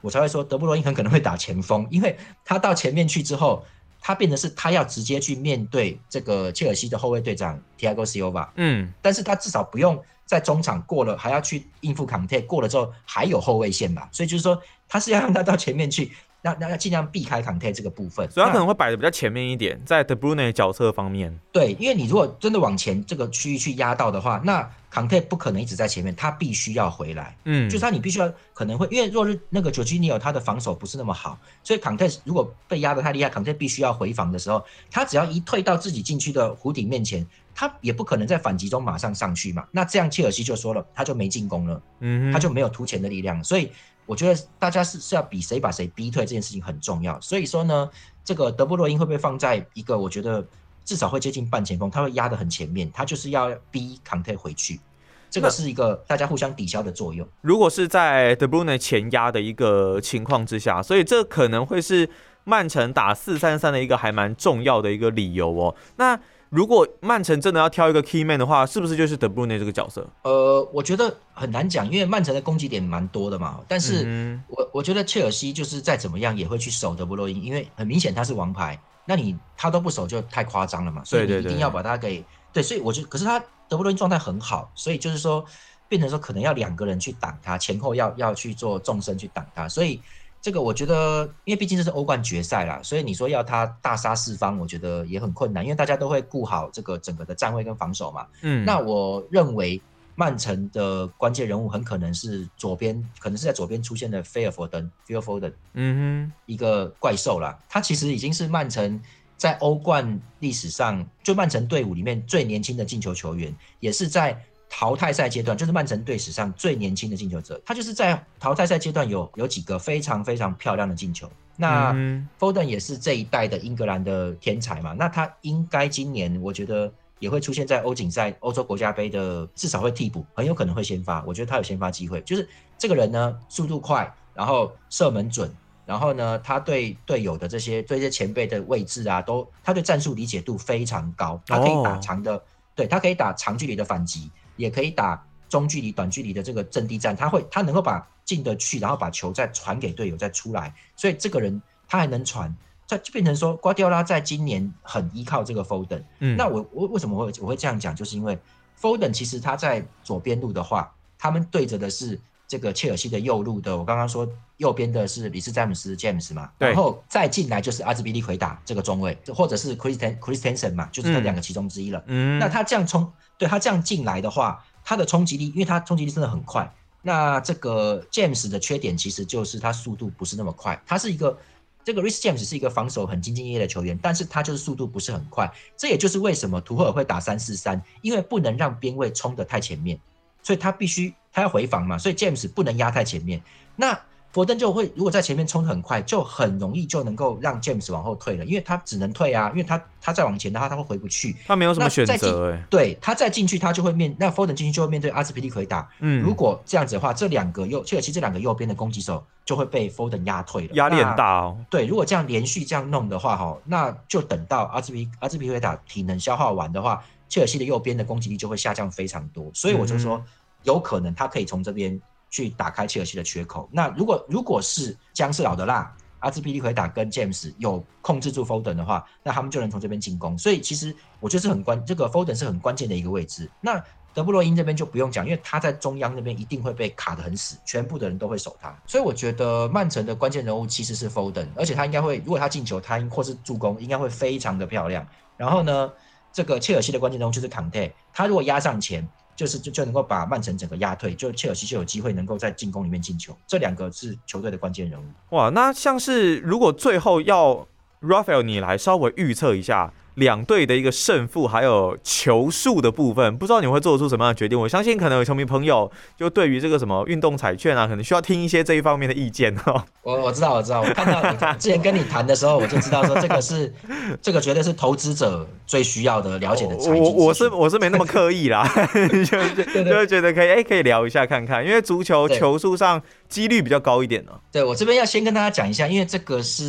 我才会说德布罗因很可能会打前锋，因为他到前面去之后，他变成是他要直接去面对这个切尔西的后卫队长 Thiago Silva，嗯，但是他至少不用在中场过了，还要去应付 Conte，，过了之后还有后卫线吧，所以就是说他是要让他到前面去。那那要尽量避开康泰这个部分，所以他可能会摆的比较前面一点，在 De Bruyne 角色方面。对，因为你如果真的往前这个区域去压到的话，那康泰不可能一直在前面，他必须要回来。嗯，就是他你必须要可能会，因为若日那个 Jorginho 他的防守不是那么好，所以康泰如果被压的太厉害，康泰必须要回防的时候，他只要一退到自己禁区的弧顶面前，他也不可能在反击中马上上去嘛。那这样切尔西就说了，他就没进攻了，嗯，他就没有突前的力量，所以。我觉得大家是是要比谁把谁逼退这件事情很重要，所以说呢，这个德布罗因会不会放在一个我觉得至少会接近半前锋，他会压得很前面，他就是要逼康泰回去，这个是一个大家互相抵消的作用。如果是在德布罗前压的一个情况之下，所以这可能会是曼城打四三三的一个还蛮重要的一个理由哦。那如果曼城真的要挑一个 key man 的话，是不是就是德布内这个角色？呃，我觉得很难讲，因为曼城的攻击点蛮多的嘛。但是我我觉得切尔西就是再怎么样也会去守德布罗因，因为很明显他是王牌，那你他都不守就太夸张了嘛。所以你一定要把他给对，所以我觉得，可是他德布罗因状态很好，所以就是说变成说可能要两个人去挡他，前后要要去做纵深去挡他，所以。这个我觉得，因为毕竟这是欧冠决赛啦，所以你说要他大杀四方，我觉得也很困难，因为大家都会顾好这个整个的站位跟防守嘛。嗯，那我认为曼城的关键人物很可能是左边，可能是在左边出现的菲尔佛登 （Phil Foden），嗯哼，一个怪兽啦。他其实已经是曼城在欧冠历史上，就曼城队伍里面最年轻的进球球员，也是在。淘汰赛阶段就是曼城队史上最年轻的进球者，他就是在淘汰赛阶段有有几个非常非常漂亮的进球。那 Foden 也是这一代的英格兰的天才嘛，那他应该今年我觉得也会出现在欧锦赛、欧洲国家杯的，至少会替补，很有可能会先发。我觉得他有先发机会，就是这个人呢，速度快，然后射门准，然后呢，他对队友的这些对这些前辈的位置啊，都他对战术理解度非常高，他可以打长的，对他可以打长距离的反击。也可以打中距离、短距离的这个阵地战，他会他能够把进得去，然后把球再传给队友再出来，所以这个人他还能传，这就变成说瓜迪奥拉在今年很依靠这个 Foden。嗯，那我我为什么会我会这样讲，就是因为 Foden 其实他在左边路的话，他们对着的是这个切尔西的右路的，我刚刚说右边的是里斯詹姆斯 James 嘛，然后再进来就是阿兹比利奎达这个中卫，或者是 Christian Christensen 嘛，就是这两个其中之一了。嗯，那他这样冲。对他这样进来的话，他的冲击力，因为他冲击力真的很快。那这个 James 的缺点其实就是他速度不是那么快。他是一个这个 Rhys James 是一个防守很兢兢业业的球员，但是他就是速度不是很快。这也就是为什么图赫尔会打三四三，因为不能让边位冲得太前面，所以他必须他要回防嘛，所以 James 不能压太前面。那佛登就会如果在前面冲的很快，就很容易就能够让 James 往后退了，因为他只能退啊，因为他他再往前的话他会回不去，他没有什么选择。对他再进去，他就会面那 Foden 进去就会面对阿兹皮利奎打。嗯，如果这样子的话，这两个右切尔西这两个右边的攻击手就会被 Foden 压退了，压力很大哦。对，如果这样连续这样弄的话，哈，那就等到阿兹皮阿兹皮奎打体能消耗完的话，切尔西的右边的攻击力就会下降非常多。所以我就说，有可能他可以从这边。去打开切尔西的缺口。那如果如果是姜是老的辣，阿兹皮利奎打跟 James 有控制住 Foden 的话，那他们就能从这边进攻。所以其实我觉得是很关，这个 Foden 是很关键的一个位置。那德布罗因这边就不用讲，因为他在中央那边一定会被卡得很死，全部的人都会守他。所以我觉得曼城的关键人物其实是 Foden，而且他应该会，如果他进球，他或是助攻，应该会非常的漂亮。然后呢，这个切尔西的关键人物就是坎特，他如果压上前。就是就就能够把曼城整个压退，就切尔西就有机会能够在进攻里面进球。这两个是球队的关键人物。哇，那像是如果最后要 Raphael 你来稍微预测一下两队的一个胜负，还有球数的部分，不知道你会做出什么样的决定？我相信可能有球迷朋友就对于这个什么运动彩券啊，可能需要听一些这一方面的意见哦。我 我知道，我知道，我看到你之前跟你谈的时候，我就知道说这个是这个绝对是投资者最需要的了解的财我我是我是没那么刻意啦，就 就觉得可以哎，可以聊一下看看，因为足球球数上几率比较高一点呢。对我这边要先跟大家讲一下，因为这个是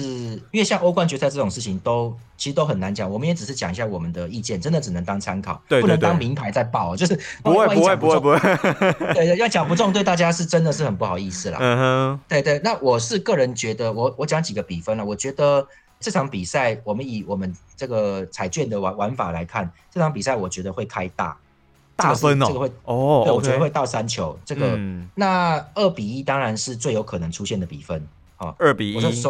因为像欧冠决赛这种事情都。其实都很难讲，我们也只是讲一下我们的意见，真的只能当参考，不能当名牌在报，就是不会不会不会不会，对 对，要讲不中，对大家是真的是很不好意思啦。嗯哼，对对，那我是个人觉得，我我讲几个比分了，我觉得这场比赛，我们以我们这个彩券的玩玩法来看，这场比赛我觉得会开大大分哦，这个会哦，我觉得会到三球，这个那二比一当然是最有可能出现的比分啊，二比一。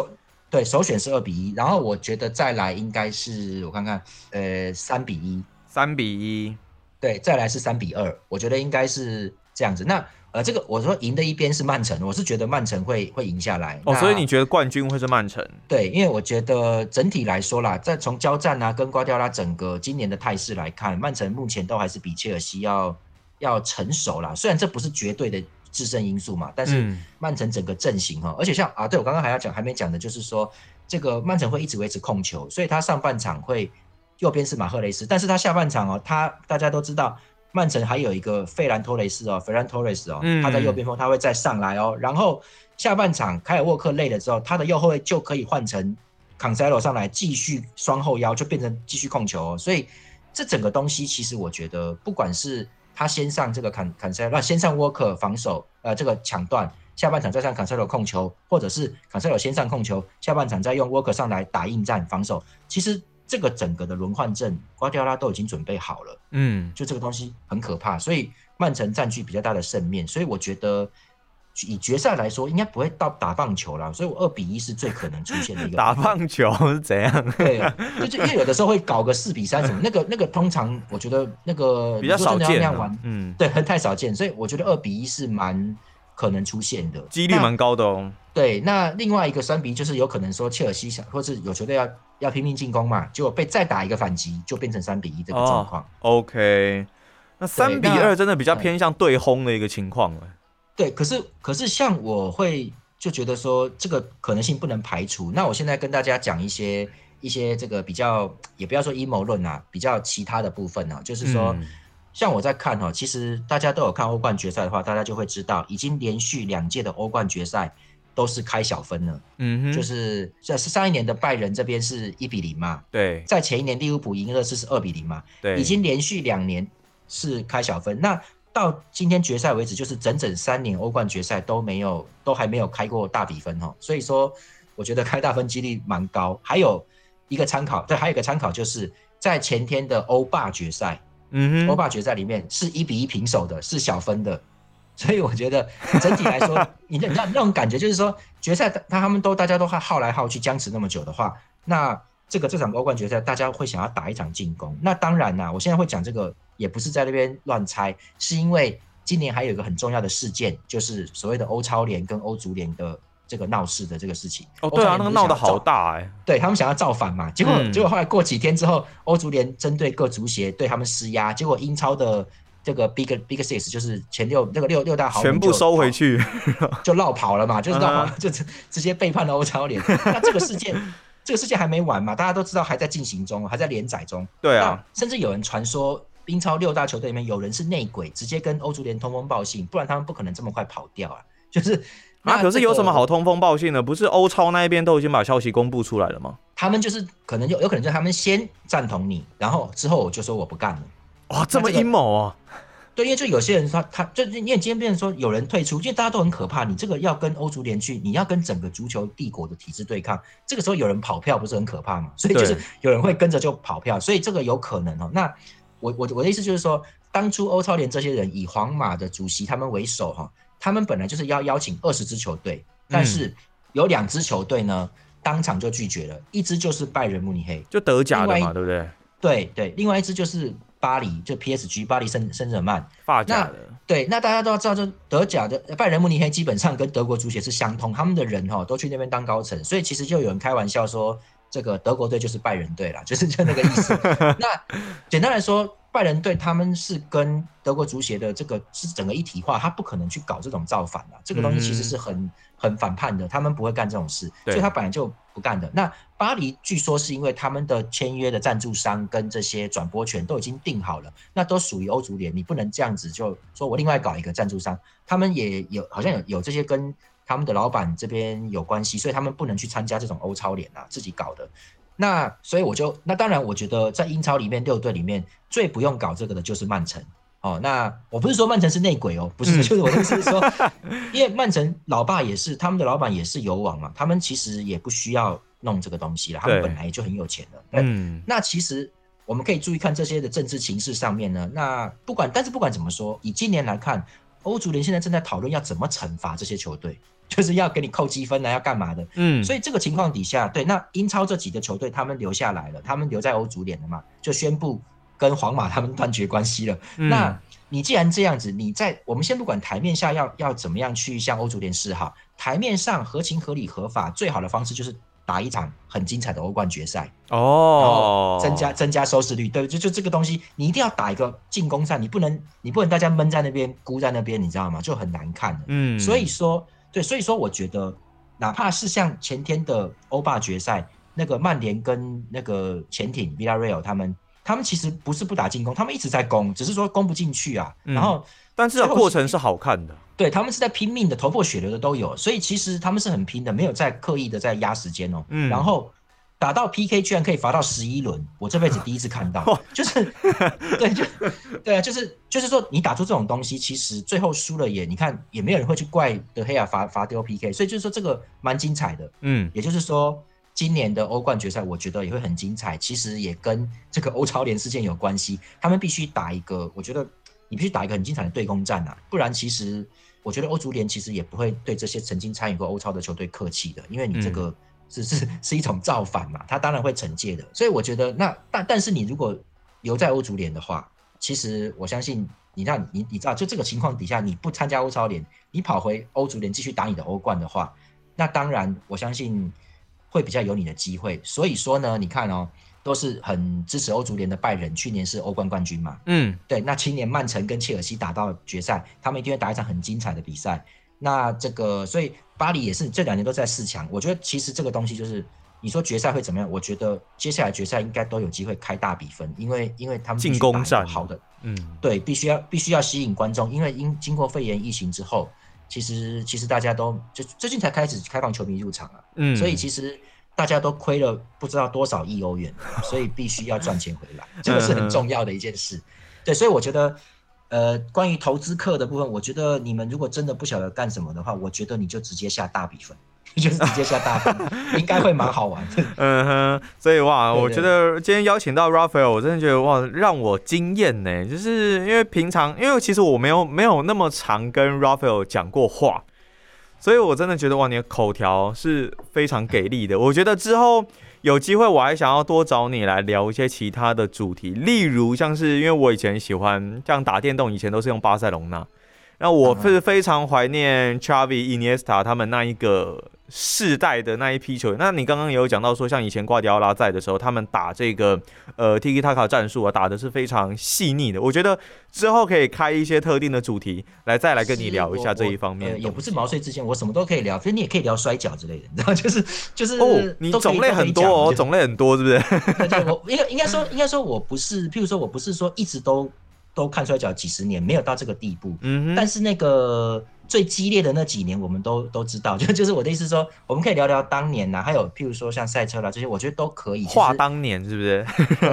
对，首选是二比一，然后我觉得再来应该是我看看，呃，三比一，三比一，对，再来是三比二，我觉得应该是这样子。那呃，这个我说赢的一边是曼城，我是觉得曼城会会赢下来。哦，所以你觉得冠军会是曼城？对，因为我觉得整体来说啦，在从交战啊跟瓜迪奥拉整个今年的态势来看，曼城目前都还是比切尔西要要成熟啦。虽然这不是绝对的。制胜因素嘛，但是曼城整个阵型哈，而且像啊，对我刚刚还要讲，还没讲的就是说，这个曼城会一直维持控球，所以他上半场会右边是马赫雷斯，但是他下半场哦，他大家都知道，曼城还有一个费兰托雷斯哦，费兰托雷斯哦，他在右边锋，他会再上来哦，然后下半场凯尔沃克累了之后，他的右后卫就可以换成康塞罗上来继续双后腰，就变成继续控球，哦所以这整个东西其实我觉得不管是。他先上这个坎坎塞那先上沃克防守，呃，这个抢断，下半场再上坎塞罗控球，或者是坎塞罗先上控球，下半场再用沃克上来打硬战防守。其实这个整个的轮换阵，瓜迪奥拉都已经准备好了。嗯，就这个东西很可怕，所以曼城占据比较大的胜面，所以我觉得。以决赛来说，应该不会到打棒球了，所以我二比一是最可能出现的一个。打棒球是怎样？对，就因为有的时候会搞个四比三什么，那个那个通常我觉得那个比较少见那样玩，嗯，对，太少见，所以我觉得二比一是蛮可能出现的，几率蛮高的哦。对，那另外一个三比就是有可能说切尔西想，或是有球队要要拼命进攻嘛，结果被再打一个反击，就变成三比一这个状况。OK，那三比二真的比较偏向对轰的一个情况了。对，可是可是像我会就觉得说这个可能性不能排除。那我现在跟大家讲一些一些这个比较，也不要说阴谋论啊，比较其他的部分啊，就是说，像我在看哈，其实大家都有看欧冠决赛的话，大家就会知道，已经连续两届的欧冠决赛都是开小分了。嗯哼，就是这是上一年的拜仁这边是一比零嘛，对，在前一年利物浦赢热刺是二比零嘛，对，已经连续两年是开小分。那到今天决赛为止，就是整整三年欧冠决赛都没有，都还没有开过大比分哦。所以说，我觉得开大分几率蛮高。还有一个参考，对，还有一个参考就是在前天的欧霸决赛，嗯哼，欧霸决赛里面是一比一平手的，是小分的。所以我觉得整体来说，你你知道那种感觉，就是说决赛他他们都大家都耗耗来耗去僵持那么久的话，那这个这场欧冠决赛大家会想要打一场进攻。那当然啦，我现在会讲这个。也不是在那边乱猜，是因为今年还有一个很重要的事件，就是所谓的欧超联跟欧足联的这个闹事的这个事情。哦，对啊，那个闹得好大哎。对他们想要造反嘛，结果结果后来过几天之后，欧足联针对各足协对他们施压，结果英超的这个 Big Big Six 就是前六那个六六大豪全部收回去，就绕跑了嘛，就是绕跑，就直接背叛了欧超联。那这个事件，这个事件还没完嘛？大家都知道还在进行中，还在连载中。对啊，甚至有人传说。英超六大球队里面有人是内鬼，直接跟欧足联通风报信，不然他们不可能这么快跑掉啊！就是啊，可是有什么好通风报信的？不是欧超那一边都已经把消息公布出来了吗？他们就是可能就有可能就他们先赞同你，然后之后我就说我不干了。哇，这么阴谋啊！对，因为就有些人他他就因为今天变成说有人退出，因为大家都很可怕。你这个要跟欧足联去，你要跟整个足球帝国的体制对抗，这个时候有人跑票不是很可怕吗？所以就是有人会跟着就跑票，所以这个有可能哦。那我我我的意思就是说，当初欧超联这些人以皇马的主席他们为首哈，他们本来就是要邀请二十支球队，但是有两支球队呢当场就拒绝了，一支就是拜仁慕尼黑，就德甲的嘛，对不对？对对，另外一支就是巴黎，就 PSG 巴黎圣圣日耳曼，法甲的。对，那大家都要知道，就德甲的拜仁慕尼黑基本上跟德国足协是相通，他们的人哈都去那边当高层，所以其实就有人开玩笑说。这个德国队就是拜仁队了，就是就那个意思。那简单来说。拜仁队他们是跟德国足协的这个是整个一体化，他不可能去搞这种造反的，这个东西其实是很很反叛的，他们不会干这种事，所以他本来就干的。那巴黎据说是因为他们的签约的赞助商跟这些转播权都已经定好了，那都属于欧足联，你不能这样子就说我另外搞一个赞助商，他们也有好像有有这些跟他们的老板这边有关系，所以他们不能去参加这种欧超联啊，自己搞的。那所以我就那当然，我觉得在英超里面六队里面最不用搞这个的就是曼城哦。那我不是说曼城是内鬼哦，不是，就是我的意思是说，因为曼城老爸也是他们的老板也是有网嘛，他们其实也不需要弄这个东西了，他们本来就很有钱了。嗯，那其实我们可以注意看这些的政治情势上面呢。那不管，但是不管怎么说，以今年来看，欧足联现在正在讨论要怎么惩罚这些球队。就是要给你扣积分啊，要干嘛的？嗯，所以这个情况底下，对那英超这几个球队，他们留下来了，他们留在欧足联了嘛，就宣布跟皇马他们断绝关系了。那你既然这样子，你在我们先不管台面下要要怎么样去向欧足联示好，台面上合情合理合法，最好的方式就是打一场很精彩的欧冠决赛哦，增加增加收视率。对，就就这个东西，你一定要打一个进攻战，你不能你不能大家闷在那边孤在那边，你知道吗？就很难看嗯，所以说。对，所以说我觉得，哪怕是像前天的欧霸决赛，那个曼联跟那个潜艇 Villarreal 他们，他们其实不是不打进攻，他们一直在攻，只是说攻不进去啊。然后，但是过程是好看的。对他们是在拼命的，头破血流的都有，所以其实他们是很拼的，没有在刻意的在压时间哦。嗯，然后。打到 PK 居然可以罚到十一轮，我这辈子第一次看到，就是对，就对啊，就是就是说你打出这种东西，其实最后输了也，你看也没有人会去怪德黑亚罚罚丢 PK，所以就是说这个蛮精彩的，嗯，也就是说今年的欧冠决赛，我觉得也会很精彩，其实也跟这个欧超联事件有关系，他们必须打一个，我觉得你必须打一个很精彩的对攻战啊，不然其实我觉得欧足联其实也不会对这些曾经参与过欧超的球队客气的，因为你这个。是 是是一种造反嘛，他当然会惩戒的。所以我觉得，那但但是你如果留在欧足联的话，其实我相信你让你你知道，就这个情况底下，你不参加欧超联，你跑回欧足联继续打你的欧冠的话，那当然我相信会比较有你的机会。所以说呢，你看哦，都是很支持欧足联的拜仁，去年是欧冠冠军嘛，嗯，对。那今年曼城跟切尔西打到决赛，他们一定会打一场很精彩的比赛。那这个，所以巴黎也是这两年都在四强。我觉得其实这个东西就是，你说决赛会怎么样？我觉得接下来决赛应该都有机会开大比分，因为因为他们进攻战好的，嗯，对，必须要必须要吸引观众，因为因经过肺炎疫情之后，其实其实大家都就最近才开始开放球迷入场啊，嗯，所以其实大家都亏了不知道多少亿欧元，所以必须要赚钱回来，这个是很重要的一件事。对，所以我觉得。呃，关于投资客的部分，我觉得你们如果真的不晓得干什么的话，我觉得你就直接下大比分，就是直接下大分，应该会蛮好玩的。嗯哼，所以哇，我觉得今天邀请到 Raphael，我真的觉得哇，让我惊艳呢。就是因为平常，因为其实我没有没有那么常跟 Raphael 讲过话，所以我真的觉得哇，你的口条是非常给力的。我觉得之后。有机会我还想要多找你来聊一些其他的主题，例如像是因为我以前喜欢这样打电动，以前都是用巴塞隆纳，那我是非常怀念 Chavi、Iniesta 他们那一个。世代的那一批球员，那你刚刚也有讲到说，像以前瓜迪奥拉在的时候，他们打这个呃 Tiki Taka 战术啊，打的是非常细腻的。我觉得之后可以开一些特定的主题来再来跟你聊一下这一方面。也不是毛遂自荐，我什么都可以聊，其实你也可以聊摔跤之类的，你知道，就是就是哦，你种类很多哦，种类很多，是不是？我应该应该说应该说我不是，譬如说我不是说一直都都看摔跤几十年，没有到这个地步。嗯，但是那个。最激烈的那几年，我们都都知道，就就是我的意思说，我们可以聊聊当年呐，还有譬如说像赛车啦这些，我觉得都可以。话当年是不是？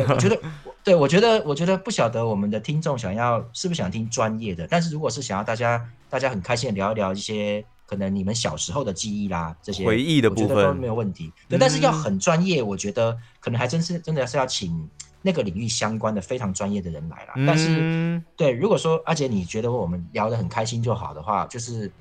我觉得，对我觉得，我觉得不晓得我们的听众想要是不是想听专业的，但是如果是想要大家大家很开心的聊一聊一些可能你们小时候的记忆啦，这些回忆的部分都没有问题。对，但是要很专业，我觉得可能还真是真的是要请。那个领域相关的非常专业的人来了，但是对，如果说阿杰你觉得我们聊得很开心就好的话，就是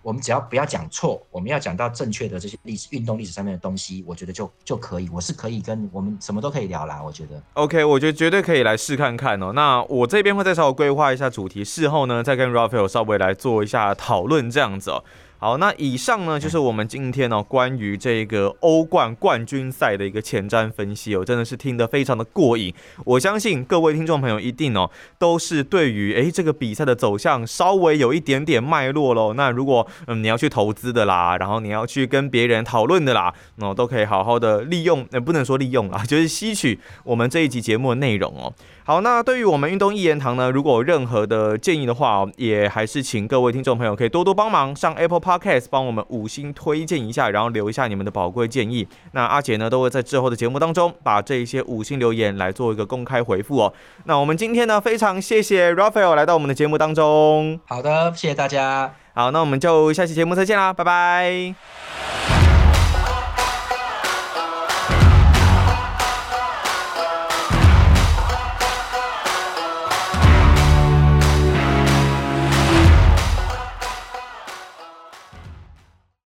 我们只要不要讲错，我们要讲到正确的这些历史运动历史上面的东西，我觉得就就可以，我是可以跟我们什么都可以聊啦，我觉得。OK，我觉得绝对可以来试看看哦。那我这边会再稍微规划一下主题，事后呢再跟 Raphael 稍微来做一下讨论，这样子哦。好，那以上呢就是我们今天呢关于这个欧冠冠军赛的一个前瞻分析哦，真的是听得非常的过瘾。我相信各位听众朋友一定哦都是对于诶这个比赛的走向稍微有一点点脉络喽。那如果嗯你要去投资的啦，然后你要去跟别人讨论的啦，那都可以好好的利用，呃不能说利用啦，就是吸取我们这一集节目的内容哦。好，那对于我们运动一言堂呢，如果有任何的建议的话，也还是请各位听众朋友可以多多帮忙上 Apple Podcast 帮我们五星推荐一下，然后留一下你们的宝贵建议。那阿杰呢，都会在之后的节目当中把这一些五星留言来做一个公开回复哦。那我们今天呢，非常谢谢 Raphael 来到我们的节目当中。好的，谢谢大家。好，那我们就下期节目再见啦，拜拜。